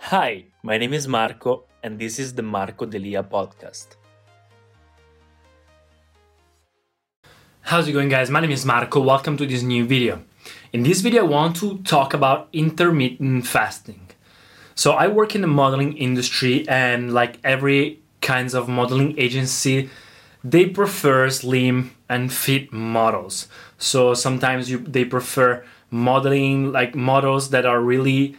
Hi, my name is Marco, and this is the Marco Delia podcast. How's it going guys? My name is Marco. Welcome to this new video. In this video I want to talk about intermittent fasting. So I work in the modeling industry and like every kinds of modeling agency they prefer slim and fit models. So sometimes you they prefer modeling like models that are really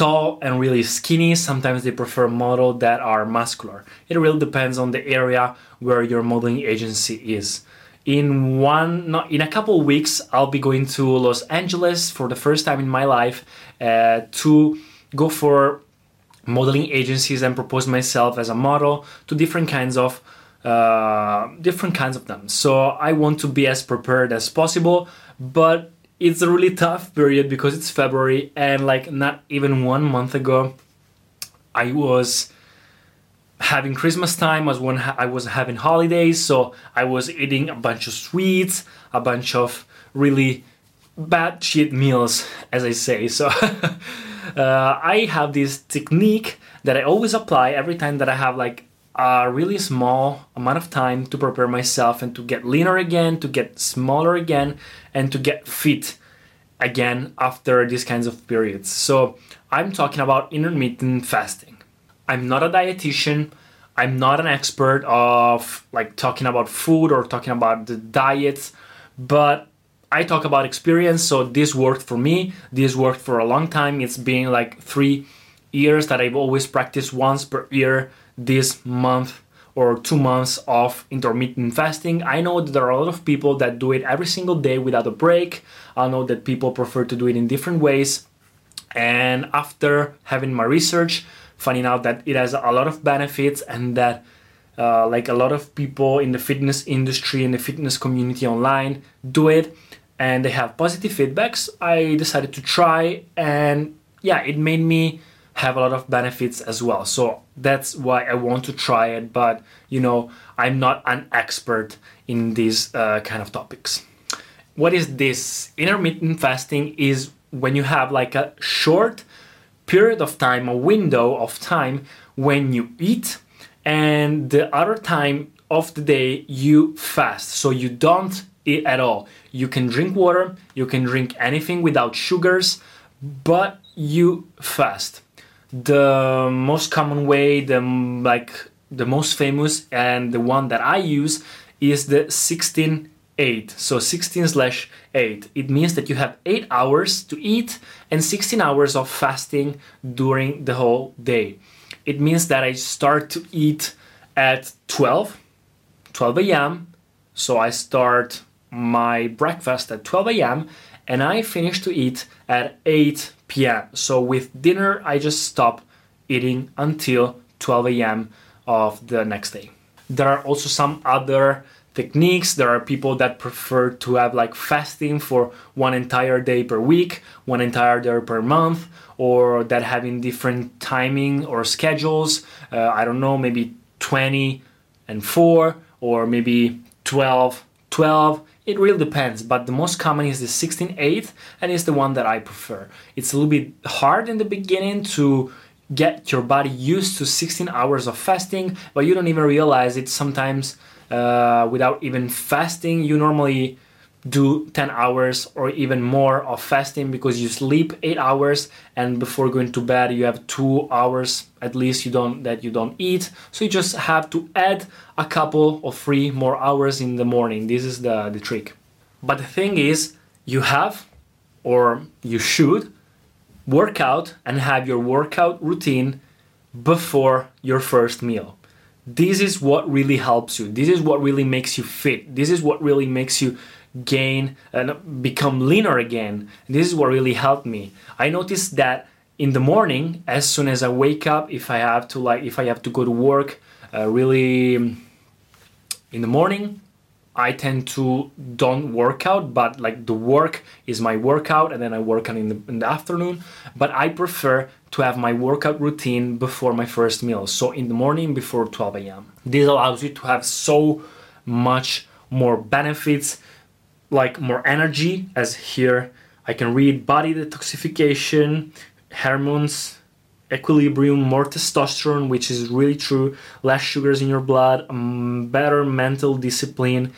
tall and really skinny. Sometimes they prefer models that are muscular. It really depends on the area where your modeling agency is. In one, in a couple weeks, I'll be going to Los Angeles for the first time in my life uh, to go for modeling agencies and propose myself as a model to different kinds of uh, different kinds of them. So I want to be as prepared as possible, but it's a really tough period because it's February and like not even one month ago, I was having Christmas time as when I was having holidays, so I was eating a bunch of sweets, a bunch of really bad shit meals, as I say. So uh, I have this technique that I always apply every time that I have like a really small amount of time to prepare myself and to get leaner again, to get smaller again, and to get fit again after these kinds of periods. So I'm talking about intermittent fasting. I'm not a dietitian. I'm not an expert of like talking about food or talking about the diets, but I talk about experience. So this worked for me. This worked for a long time. It's been like three years that I've always practiced once per year this month or two months of intermittent fasting. I know that there are a lot of people that do it every single day without a break. I know that people prefer to do it in different ways. And after having my research, finding out that it has a lot of benefits and that uh, like a lot of people in the fitness industry and the fitness community online do it and they have positive feedbacks i decided to try and yeah it made me have a lot of benefits as well. So that's why I want to try it. But you know, I'm not an expert in these uh, kind of topics. What is this? Intermittent fasting is when you have like a short period of time, a window of time when you eat, and the other time of the day you fast. So you don't eat at all. You can drink water, you can drink anything without sugars, but you fast the most common way the like the most famous and the one that i use is the 16 8 so 16 slash 8 it means that you have 8 hours to eat and 16 hours of fasting during the whole day. It means that i start to eat at 12 12 a.m so i start my breakfast at 12 a.m and i finish to eat at 8 p.m. So with dinner, I just stop eating until 12 a.m. of the next day. There are also some other techniques. There are people that prefer to have like fasting for one entire day per week, one entire day per month, or that having different timing or schedules. Uh, I don't know, maybe 20 and 4, or maybe 12, 12 it really depends, but the most common is the 16 8 and it's the one that I prefer. It's a little bit hard in the beginning to get your body used to 16 hours of fasting, but you don't even realize it sometimes uh, without even fasting. You normally do 10 hours or even more of fasting because you sleep 8 hours and before going to bed you have 2 hours at least you don't that you don't eat. So you just have to add a couple or 3 more hours in the morning. This is the the trick. But the thing is you have or you should work out and have your workout routine before your first meal. This is what really helps you. This is what really makes you fit. This is what really makes you gain and become leaner again. This is what really helped me. I noticed that in the morning, as soon as I wake up, if I have to like if I have to go to work, uh, really in the morning, I tend to don't work out, but like the work is my workout, and then I work on in the in the afternoon. But I prefer to have my workout routine before my first meal, so in the morning before 12 a.m. This allows you to have so much more benefits like more energy as here I can read body detoxification, hormones, equilibrium, more testosterone, which is really true, less sugars in your blood, um, better mental discipline.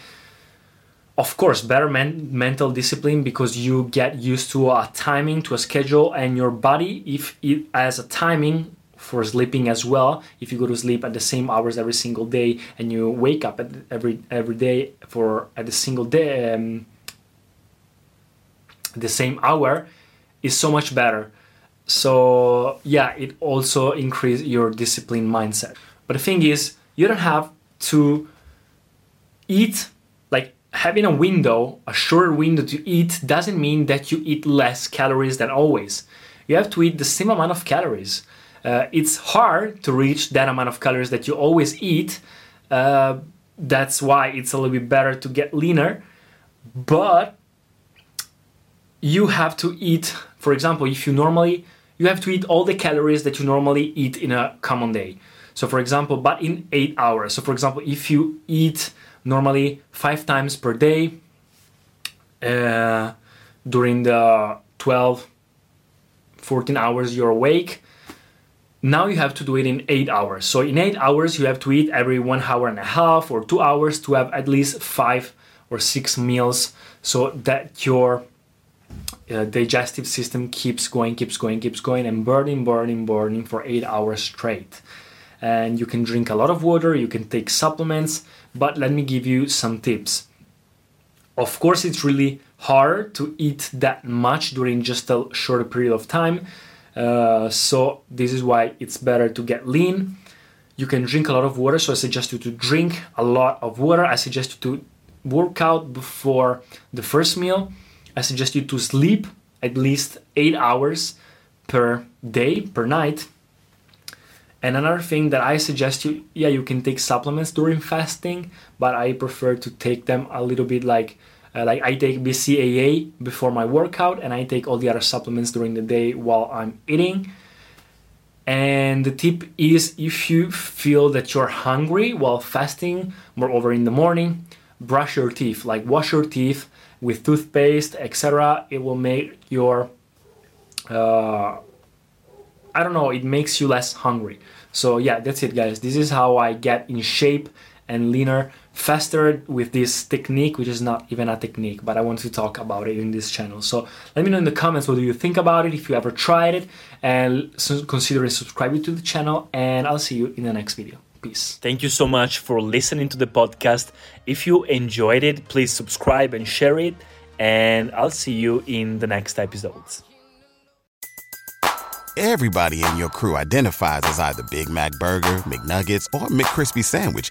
Of course, better men- mental discipline because you get used to a timing, to a schedule, and your body, if it has a timing for sleeping as well, if you go to sleep at the same hours every single day and you wake up at every every day for at the single day um, the same hour, is so much better. So yeah it also increase your discipline mindset. But the thing is you don't have to eat like having a window a shorter window to eat doesn't mean that you eat less calories than always. You have to eat the same amount of calories uh, it's hard to reach that amount of calories that you always eat. Uh, that's why it's a little bit better to get leaner. But you have to eat for example if you normally you have to eat all the calories that you normally eat in a common day. So for example but in eight hours. So for example if you eat normally five times per day uh, during the 12 14 hours you're awake now you have to do it in eight hours so in eight hours you have to eat every one hour and a half or two hours to have at least five or six meals so that your uh, digestive system keeps going, keeps going, keeps going, and burning, burning, burning for eight hours straight. And you can drink a lot of water, you can take supplements, but let me give you some tips. Of course, it's really hard to eat that much during just a short period of time. Uh, so, this is why it's better to get lean. You can drink a lot of water, so I suggest you to drink a lot of water. I suggest you to work out before the first meal I suggest you to sleep at least eight hours per day, per night. And another thing that I suggest you, yeah, you can take supplements during fasting, but I prefer to take them a little bit like, uh, like I take BCAA before my workout, and I take all the other supplements during the day while I'm eating. And the tip is if you feel that you're hungry while fasting, moreover in the morning, brush your teeth, like wash your teeth with toothpaste, etc. It will make your uh, I don't know, it makes you less hungry. So yeah, that's it guys. This is how I get in shape and leaner faster with this technique, which is not even a technique, but I want to talk about it in this channel. So let me know in the comments what do you think about it, if you ever tried it, and consider subscribing to the channel, and I'll see you in the next video. Peace. Thank you so much for listening to the podcast. If you enjoyed it, please subscribe and share it. And I'll see you in the next episodes. Everybody in your crew identifies as either Big Mac Burger, McNuggets, or McCrispy Sandwich.